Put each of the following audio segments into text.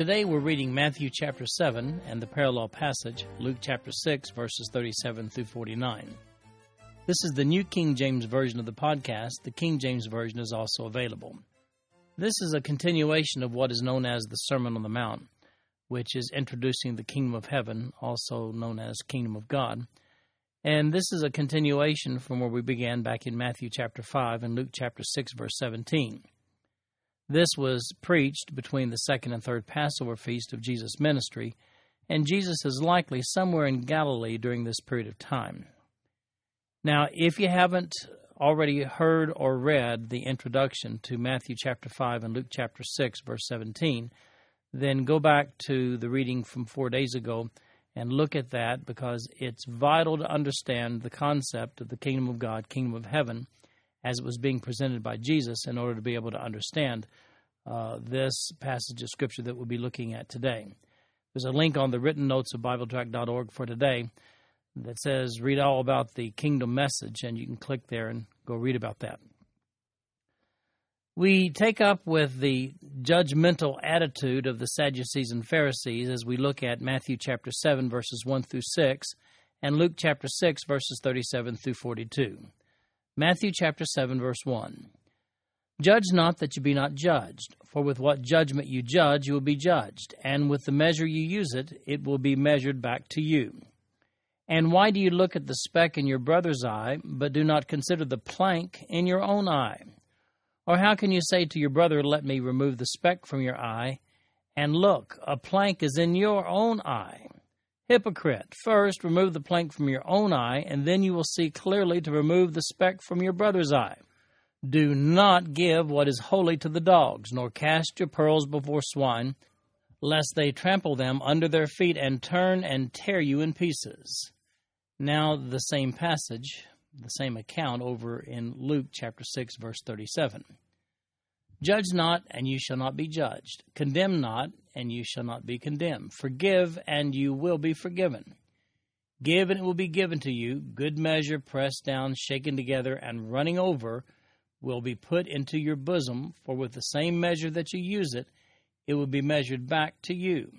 Today we're reading Matthew chapter 7 and the parallel passage, Luke chapter 6, verses 37 through 49. This is the New King James Version of the podcast. The King James Version is also available. This is a continuation of what is known as the Sermon on the Mount, which is introducing the kingdom of heaven, also known as kingdom of God. And this is a continuation from where we began back in Matthew chapter 5 and Luke chapter 6, verse 17. This was preached between the second and third Passover feast of Jesus' ministry, and Jesus is likely somewhere in Galilee during this period of time. Now, if you haven't already heard or read the introduction to Matthew chapter 5 and Luke chapter 6, verse 17, then go back to the reading from four days ago and look at that because it's vital to understand the concept of the kingdom of God, kingdom of heaven, as it was being presented by Jesus in order to be able to understand uh, this passage of scripture that we'll be looking at today. There's a link on the written notes of BibleTrack.org for today that says read all about the kingdom message, and you can click there and go read about that. We take up with the judgmental attitude of the Sadducees and Pharisees as we look at Matthew chapter 7, verses 1 through 6, and Luke chapter 6, verses 37 through 42. Matthew chapter 7, verse 1. Judge not that you be not judged, for with what judgment you judge, you will be judged, and with the measure you use it, it will be measured back to you. And why do you look at the speck in your brother's eye, but do not consider the plank in your own eye? Or how can you say to your brother, Let me remove the speck from your eye, and look, a plank is in your own eye? Hypocrite, first remove the plank from your own eye, and then you will see clearly to remove the speck from your brother's eye. Do not give what is holy to the dogs, nor cast your pearls before swine, lest they trample them under their feet and turn and tear you in pieces. Now, the same passage, the same account over in Luke chapter 6, verse 37. Judge not, and you shall not be judged. Condemn not, and you shall not be condemned. Forgive, and you will be forgiven. Give, and it will be given to you. Good measure, pressed down, shaken together, and running over, will be put into your bosom. For with the same measure that you use it, it will be measured back to you.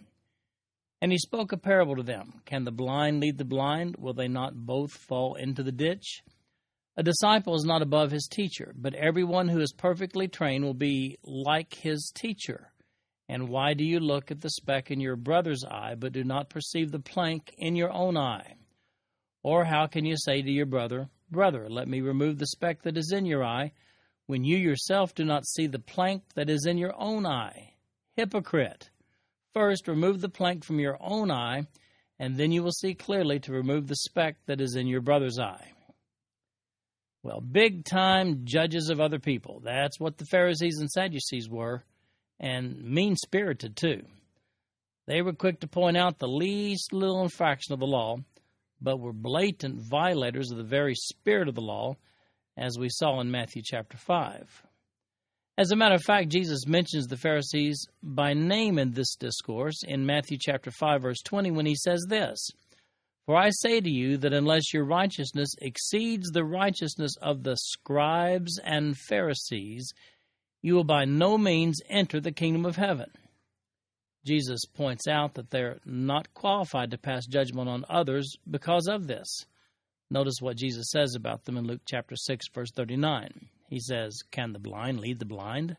And he spoke a parable to them Can the blind lead the blind? Will they not both fall into the ditch? A disciple is not above his teacher, but everyone who is perfectly trained will be like his teacher. And why do you look at the speck in your brother's eye, but do not perceive the plank in your own eye? Or how can you say to your brother, Brother, let me remove the speck that is in your eye, when you yourself do not see the plank that is in your own eye? Hypocrite! First, remove the plank from your own eye, and then you will see clearly to remove the speck that is in your brother's eye. Well, big time judges of other people. That's what the Pharisees and Sadducees were, and mean spirited too. They were quick to point out the least little infraction of the law, but were blatant violators of the very spirit of the law, as we saw in Matthew chapter 5. As a matter of fact, Jesus mentions the Pharisees by name in this discourse in Matthew chapter 5 verse 20 when he says this: for I say to you that unless your righteousness exceeds the righteousness of the scribes and Pharisees, you will by no means enter the kingdom of heaven. Jesus points out that they're not qualified to pass judgment on others because of this. Notice what Jesus says about them in Luke chapter 6 verse 39. He says, "Can the blind lead the blind?"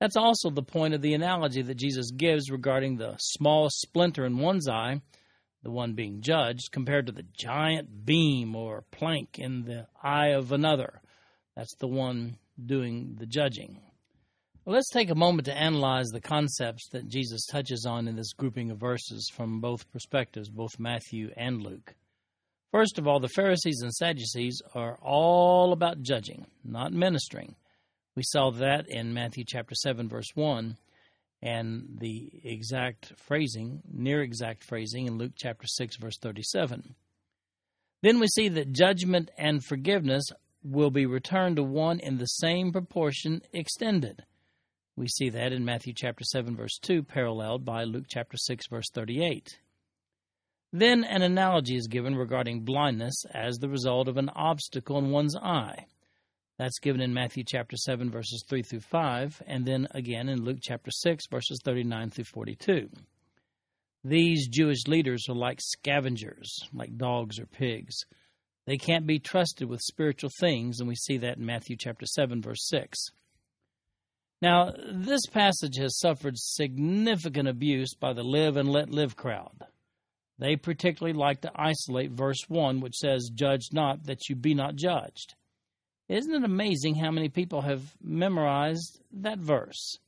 That's also the point of the analogy that Jesus gives regarding the small splinter in one's eye the one being judged, compared to the giant beam or plank in the eye of another. That's the one doing the judging. Let's take a moment to analyze the concepts that Jesus touches on in this grouping of verses from both perspectives, both Matthew and Luke. First of all, the Pharisees and Sadducees are all about judging, not ministering. We saw that in Matthew chapter 7 verse 1 and the exact phrasing, near exact phrasing in Luke chapter 6, verse 37. Then we see that judgment and forgiveness will be returned to one in the same proportion extended. We see that in Matthew chapter 7 verse 2 paralleled by Luke chapter 6 verse 38. Then an analogy is given regarding blindness as the result of an obstacle in one's eye. That's given in Matthew chapter 7 verses 3 through 5 and then again in Luke chapter 6 verses 39 through 42. These Jewish leaders are like scavengers, like dogs or pigs. They can't be trusted with spiritual things, and we see that in Matthew chapter 7 verse 6. Now, this passage has suffered significant abuse by the live and let live crowd. They particularly like to isolate verse 1, which says, Judge not that you be not judged. Isn't it amazing how many people have memorized that verse?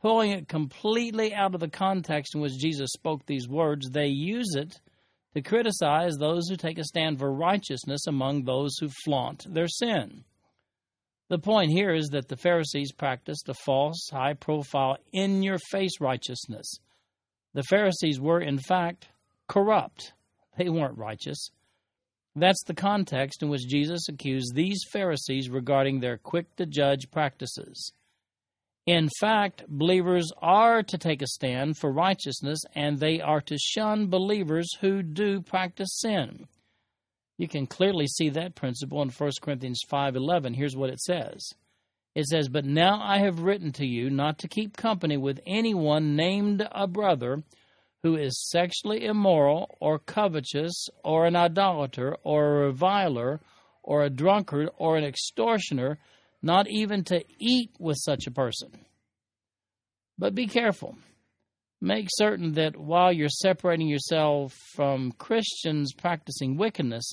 Pulling it completely out of the context in which Jesus spoke these words, they use it to criticize those who take a stand for righteousness among those who flaunt their sin. The point here is that the Pharisees practiced a false, high profile, in your face righteousness. The Pharisees were, in fact, corrupt. They weren't righteous. That's the context in which Jesus accused these Pharisees regarding their quick to judge practices. In fact, believers are to take a stand for righteousness and they are to shun believers who do practice sin. You can clearly see that principle in 1 Corinthians 5:11. Here's what it says. It says, "But now I have written to you not to keep company with anyone named a brother who is sexually immoral or covetous or an idolater or a reviler or a drunkard or an extortioner." not even to eat with such a person. But be careful. Make certain that while you're separating yourself from Christians practicing wickedness,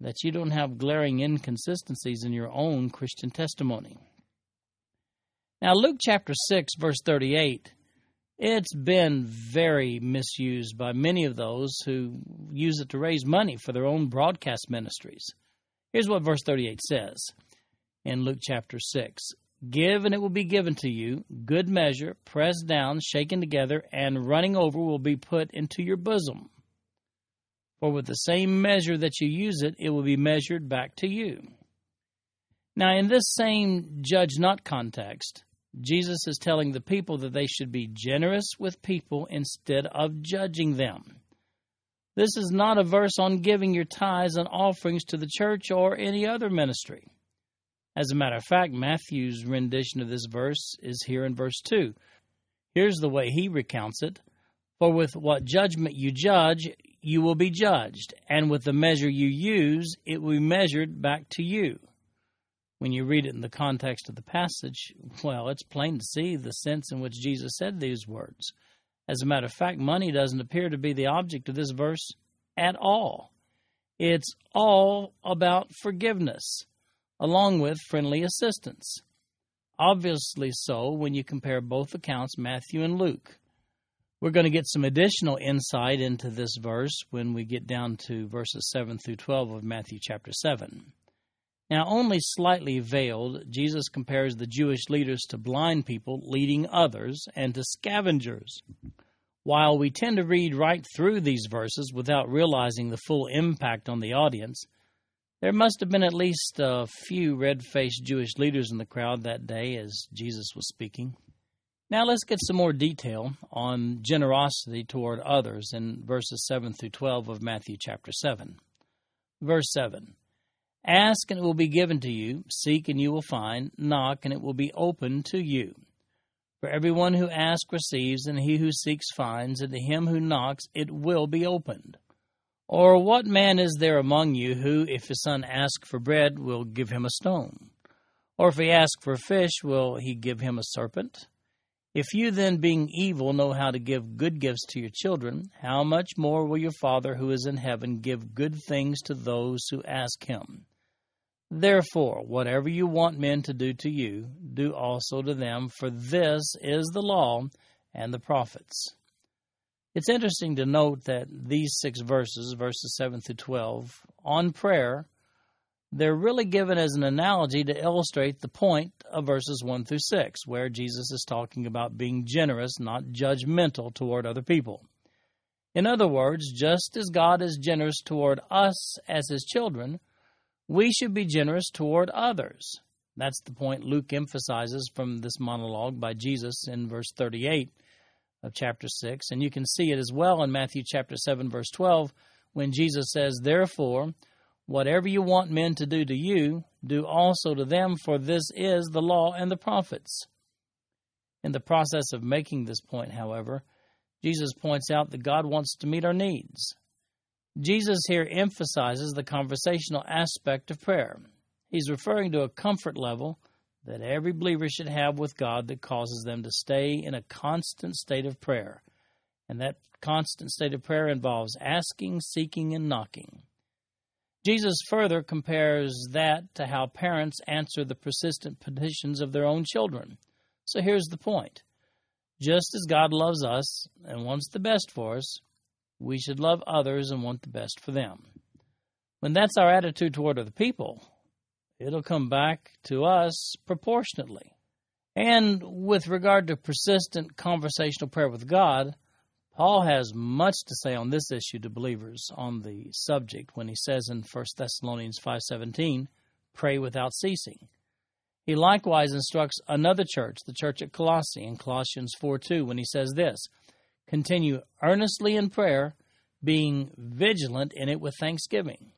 that you don't have glaring inconsistencies in your own Christian testimony. Now, Luke chapter 6, verse 38, it's been very misused by many of those who use it to raise money for their own broadcast ministries. Here's what verse 38 says in Luke chapter 6. Give, and it will be given to you. Good measure, pressed down, shaken together, and running over will be put into your bosom. For with the same measure that you use it, it will be measured back to you. Now, in this same judge not context, Jesus is telling the people that they should be generous with people instead of judging them. This is not a verse on giving your tithes and offerings to the church or any other ministry. As a matter of fact, Matthew's rendition of this verse is here in verse 2. Here's the way he recounts it For with what judgment you judge, you will be judged, and with the measure you use, it will be measured back to you. When you read it in the context of the passage, well, it's plain to see the sense in which Jesus said these words. As a matter of fact, money doesn't appear to be the object of this verse at all. It's all about forgiveness along with friendly assistance. Obviously, so when you compare both accounts, Matthew and Luke. We're going to get some additional insight into this verse when we get down to verses 7 through 12 of Matthew chapter 7. Now, only slightly veiled, Jesus compares the Jewish leaders to blind people leading others and to scavengers. While we tend to read right through these verses without realizing the full impact on the audience, there must have been at least a few red faced Jewish leaders in the crowd that day as Jesus was speaking. Now let's get some more detail on generosity toward others in verses 7 through 12 of Matthew chapter 7. Verse 7 Ask and it will be given to you, seek and you will find, knock and it will be opened to you. For everyone who asks receives, and he who seeks finds, and to him who knocks it will be opened. Or what man is there among you who, if his son ask for bread, will give him a stone? Or if he ask for fish, will he give him a serpent? If you then, being evil, know how to give good gifts to your children, how much more will your Father who is in heaven give good things to those who ask him? Therefore, whatever you want men to do to you, do also to them, for this is the law and the prophets. It's interesting to note that these six verses, verses 7 through 12, on prayer, they're really given as an analogy to illustrate the point of verses 1 through 6, where Jesus is talking about being generous, not judgmental toward other people. In other words, just as God is generous toward us as his children, we should be generous toward others. That's the point Luke emphasizes from this monologue by Jesus in verse 38 of chapter 6. And you can see it as well in Matthew chapter 7, verse 12, when Jesus says, Therefore, whatever you want men to do to you, do also to them, for this is the law and the prophets. In the process of making this point, however, Jesus points out that God wants to meet our needs. Jesus here emphasizes the conversational aspect of prayer. He's referring to a comfort level that every believer should have with God that causes them to stay in a constant state of prayer. And that constant state of prayer involves asking, seeking, and knocking. Jesus further compares that to how parents answer the persistent petitions of their own children. So here's the point just as God loves us and wants the best for us, we should love others and want the best for them. When that's our attitude toward other people, it'll come back to us proportionately. And with regard to persistent conversational prayer with God, Paul has much to say on this issue to believers on the subject when he says in 1 Thessalonians 5:17, "Pray without ceasing." He likewise instructs another church, the church at Colossae, in Colossians 4:2, when he says this, "Continue earnestly in prayer, being vigilant in it with thanksgiving."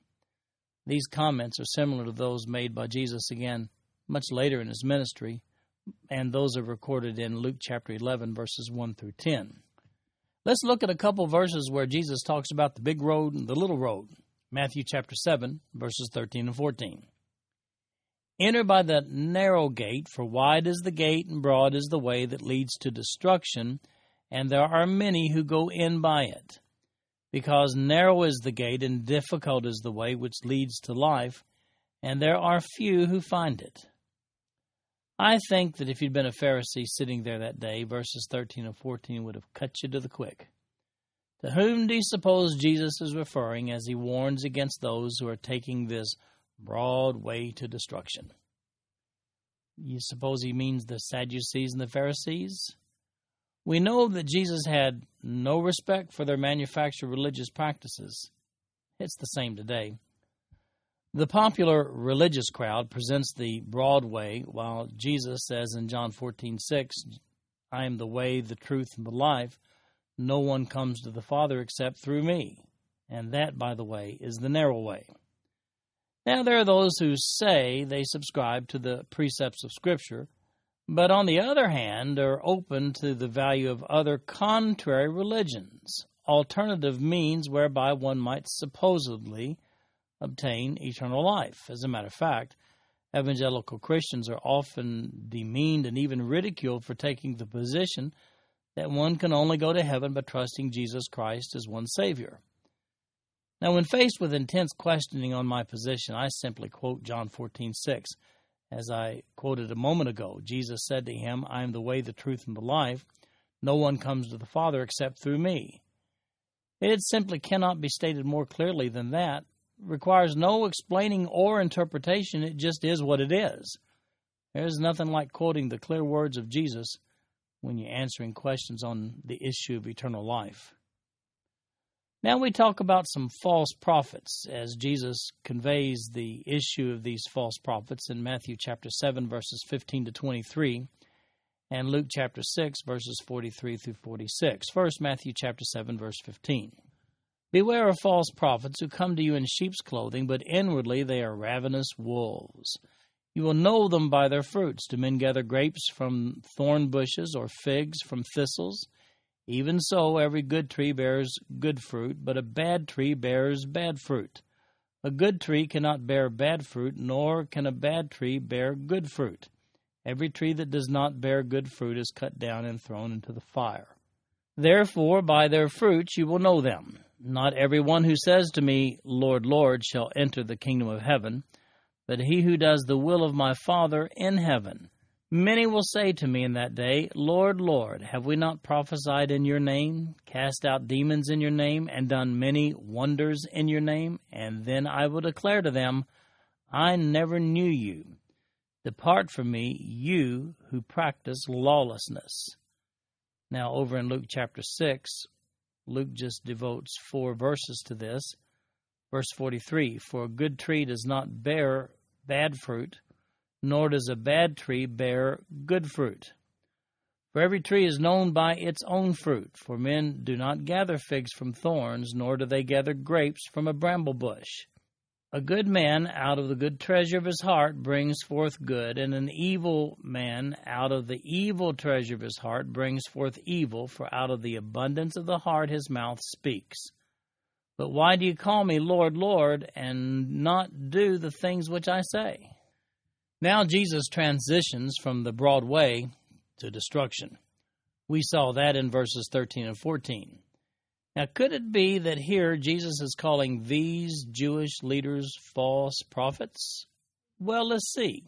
These comments are similar to those made by Jesus again much later in his ministry, and those are recorded in Luke chapter 11, verses 1 through 10. Let's look at a couple verses where Jesus talks about the big road and the little road. Matthew chapter 7, verses 13 and 14. Enter by the narrow gate, for wide is the gate and broad is the way that leads to destruction, and there are many who go in by it because narrow is the gate and difficult is the way which leads to life, and there are few who find it. I think that if you'd been a Pharisee sitting there that day, verses 13 and 14 would have cut you to the quick. To whom do you suppose Jesus is referring as he warns against those who are taking this broad way to destruction? You suppose he means the Sadducees and the Pharisees? We know that Jesus had no respect for their manufactured religious practices. It's the same today. The popular religious crowd presents the broad way, while Jesus says in John 14:6, "I am the way, the truth, and the life. No one comes to the Father except through me." And that, by the way, is the narrow way. Now, there are those who say they subscribe to the precepts of Scripture, but on the other hand are open to the value of other contrary religions, alternative means whereby one might supposedly obtain eternal life. As a matter of fact, evangelical Christians are often demeaned and even ridiculed for taking the position that one can only go to heaven by trusting Jesus Christ as one Savior. Now, when faced with intense questioning on my position, I simply quote John 14 6. As I quoted a moment ago, Jesus said to him, I am the way, the truth, and the life. No one comes to the Father except through me. It simply cannot be stated more clearly than that. It requires no explaining or interpretation. It just is what it is. There's nothing like quoting the clear words of Jesus when you're answering questions on the issue of eternal life. Now we talk about some false prophets as Jesus conveys the issue of these false prophets in Matthew chapter 7 verses 15 to 23 and Luke chapter 6 verses 43 through 46. First Matthew chapter 7 verse 15. Beware of false prophets who come to you in sheep's clothing, but inwardly they are ravenous wolves. You will know them by their fruits. Do men gather grapes from thorn bushes or figs from thistles? Even so, every good tree bears good fruit, but a bad tree bears bad fruit. A good tree cannot bear bad fruit, nor can a bad tree bear good fruit. Every tree that does not bear good fruit is cut down and thrown into the fire. Therefore, by their fruits you will know them. Not every one who says to me, Lord, Lord, shall enter the kingdom of heaven, but he who does the will of my Father in heaven. Many will say to me in that day, Lord, Lord, have we not prophesied in your name, cast out demons in your name, and done many wonders in your name? And then I will declare to them, I never knew you. Depart from me, you who practice lawlessness. Now, over in Luke chapter 6, Luke just devotes four verses to this. Verse 43 For a good tree does not bear bad fruit, nor does a bad tree bear good fruit. For every tree is known by its own fruit. For men do not gather figs from thorns, nor do they gather grapes from a bramble bush. A good man out of the good treasure of his heart brings forth good, and an evil man out of the evil treasure of his heart brings forth evil, for out of the abundance of the heart his mouth speaks. But why do you call me Lord, Lord, and not do the things which I say? Now Jesus transitions from the broad way to destruction. We saw that in verses 13 and 14. Now, could it be that here Jesus is calling these Jewish leaders false prophets? Well, let's see.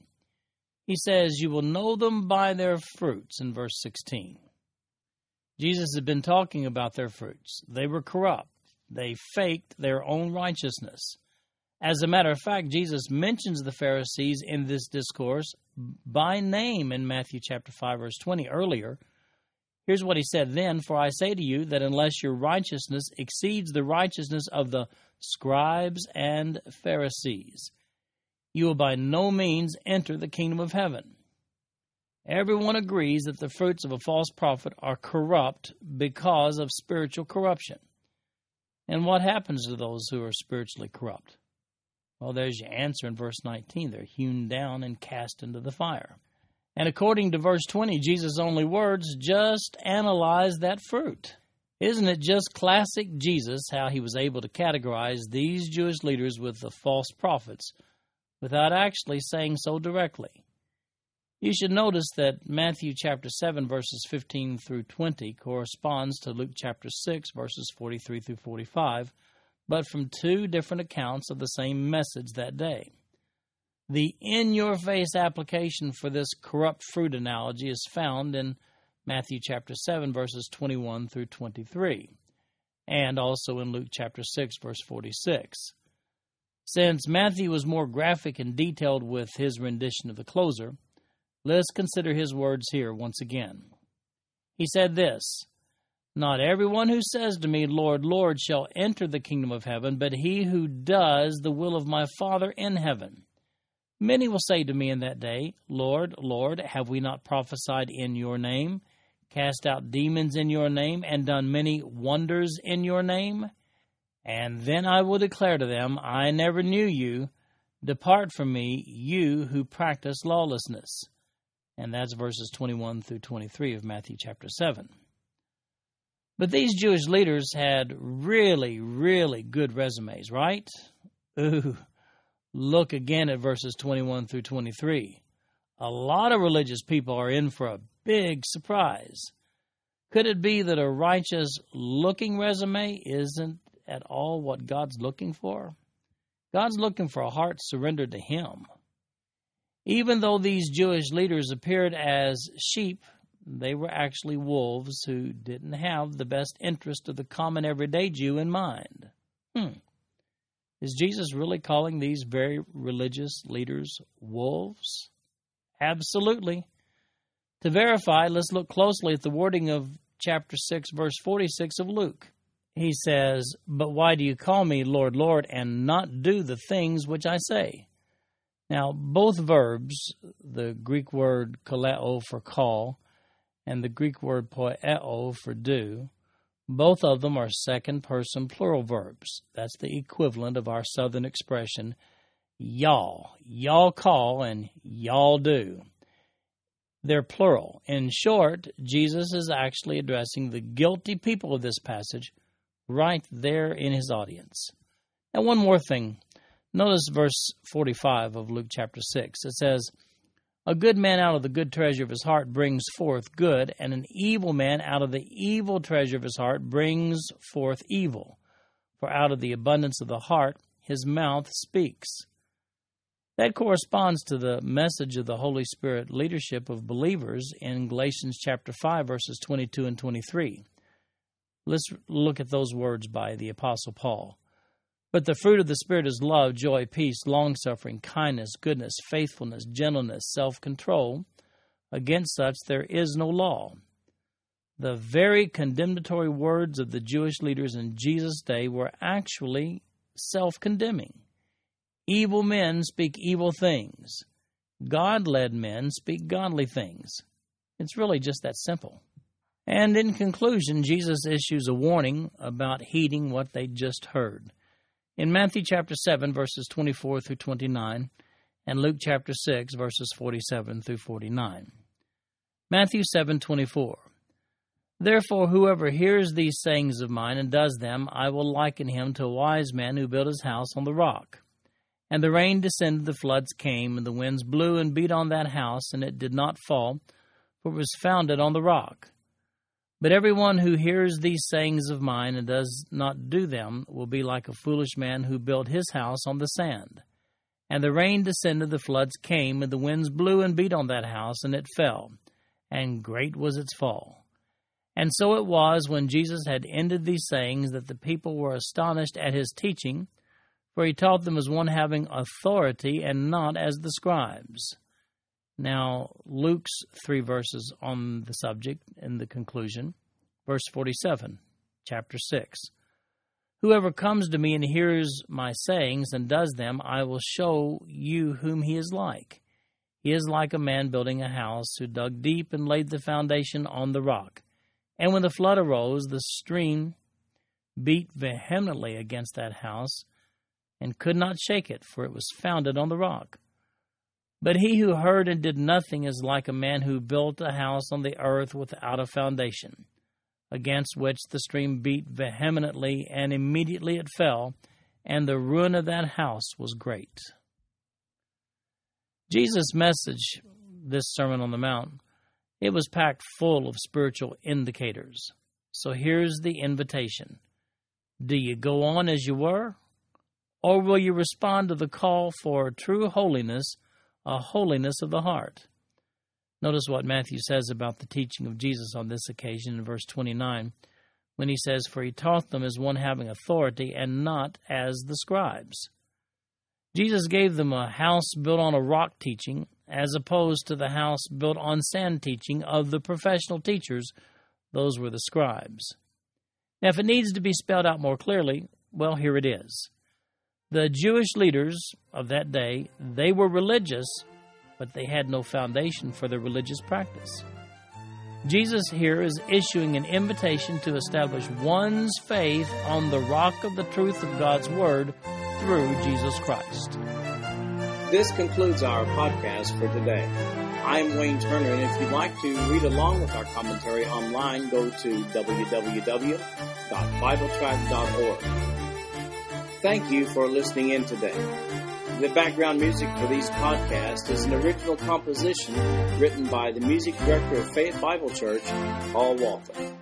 He says, You will know them by their fruits in verse 16. Jesus had been talking about their fruits. They were corrupt, they faked their own righteousness. As a matter of fact, Jesus mentions the Pharisees in this discourse by name in Matthew chapter 5 verse 20 earlier Here's what he said then For I say to you that unless your righteousness exceeds the righteousness of the scribes and Pharisees, you will by no means enter the kingdom of heaven. Everyone agrees that the fruits of a false prophet are corrupt because of spiritual corruption. And what happens to those who are spiritually corrupt? Well, there's your answer in verse 19. They're hewn down and cast into the fire. And according to verse 20, Jesus' only words, just analyze that fruit. Isn't it just classic Jesus how he was able to categorize these Jewish leaders with the false prophets without actually saying so directly? You should notice that Matthew chapter 7 verses 15 through 20 corresponds to Luke chapter 6 verses 43 through 45, but from two different accounts of the same message that day. The in your face application for this corrupt fruit analogy is found in Matthew chapter 7, verses 21 through 23, and also in Luke chapter 6, verse 46. Since Matthew was more graphic and detailed with his rendition of the closer, let's consider his words here once again. He said this Not everyone who says to me, Lord, Lord, shall enter the kingdom of heaven, but he who does the will of my Father in heaven. Many will say to me in that day, Lord, Lord, have we not prophesied in your name, cast out demons in your name, and done many wonders in your name? And then I will declare to them, I never knew you. Depart from me, you who practice lawlessness. And that's verses 21 through 23 of Matthew chapter 7. But these Jewish leaders had really, really good resumes, right? Ooh, Look again at verses 21 through 23. A lot of religious people are in for a big surprise. Could it be that a righteous looking resume isn't at all what God's looking for? God's looking for a heart surrendered to Him. Even though these Jewish leaders appeared as sheep, they were actually wolves who didn't have the best interest of the common everyday Jew in mind. Hmm. Is Jesus really calling these very religious leaders wolves? Absolutely. To verify, let's look closely at the wording of chapter 6, verse 46 of Luke. He says, But why do you call me Lord, Lord, and not do the things which I say? Now, both verbs, the Greek word kaleo for call and the Greek word poieo for do, both of them are second person plural verbs. That's the equivalent of our southern expression, y'all. Y'all call and y'all do. They're plural. In short, Jesus is actually addressing the guilty people of this passage right there in his audience. Now, one more thing. Notice verse 45 of Luke chapter 6. It says, a good man out of the good treasure of his heart brings forth good, and an evil man out of the evil treasure of his heart brings forth evil. For out of the abundance of the heart his mouth speaks. That corresponds to the message of the Holy Spirit leadership of believers in Galatians chapter 5 verses 22 and 23. Let's look at those words by the apostle Paul. But the fruit of the Spirit is love, joy, peace, long suffering, kindness, goodness, faithfulness, gentleness, self control. Against such there is no law. The very condemnatory words of the Jewish leaders in Jesus' day were actually self condemning. Evil men speak evil things. God led men speak godly things. It's really just that simple. And in conclusion, Jesus issues a warning about heeding what they just heard. In Matthew chapter 7, verses 24 through 29, and Luke chapter 6, verses 47 through 49. Matthew 7:24 Therefore whoever hears these sayings of mine and does them I will liken him to a wise man who built his house on the rock and the rain descended, the floods came, and the winds blew and beat on that house, and it did not fall, for it was founded on the rock. But every one who hears these sayings of mine and does not do them will be like a foolish man who built his house on the sand. And the rain descended, the floods came, and the winds blew and beat on that house, and it fell, and great was its fall. And so it was when Jesus had ended these sayings that the people were astonished at his teaching for he taught them as one having authority and not as the scribes. Now, Luke's three verses on the subject in the conclusion. Verse 47, chapter 6. Whoever comes to me and hears my sayings and does them, I will show you whom he is like. He is like a man building a house who dug deep and laid the foundation on the rock. And when the flood arose, the stream beat vehemently against that house and could not shake it, for it was founded on the rock. But he who heard and did nothing is like a man who built a house on the earth without a foundation, against which the stream beat vehemently, and immediately it fell, and the ruin of that house was great. Jesus' message, this Sermon on the Mount, it was packed full of spiritual indicators. So here's the invitation Do you go on as you were, or will you respond to the call for true holiness, a holiness of the heart? Notice what Matthew says about the teaching of Jesus on this occasion in verse 29 when he says, For he taught them as one having authority and not as the scribes. Jesus gave them a house built on a rock teaching as opposed to the house built on sand teaching of the professional teachers. Those were the scribes. Now, if it needs to be spelled out more clearly, well, here it is. The Jewish leaders of that day, they were religious, but they had no foundation for their religious practice. Jesus here is issuing an invitation to establish one's faith on the rock of the truth of God's Word through Jesus Christ. This concludes our podcast for today. I'm Wayne Turner, and if you'd like to read along with our commentary online, go to www.bibletrack.org. Thank you for listening in today. The background music for these podcasts is an original composition written by the music director of Faith Bible Church, Paul Walton.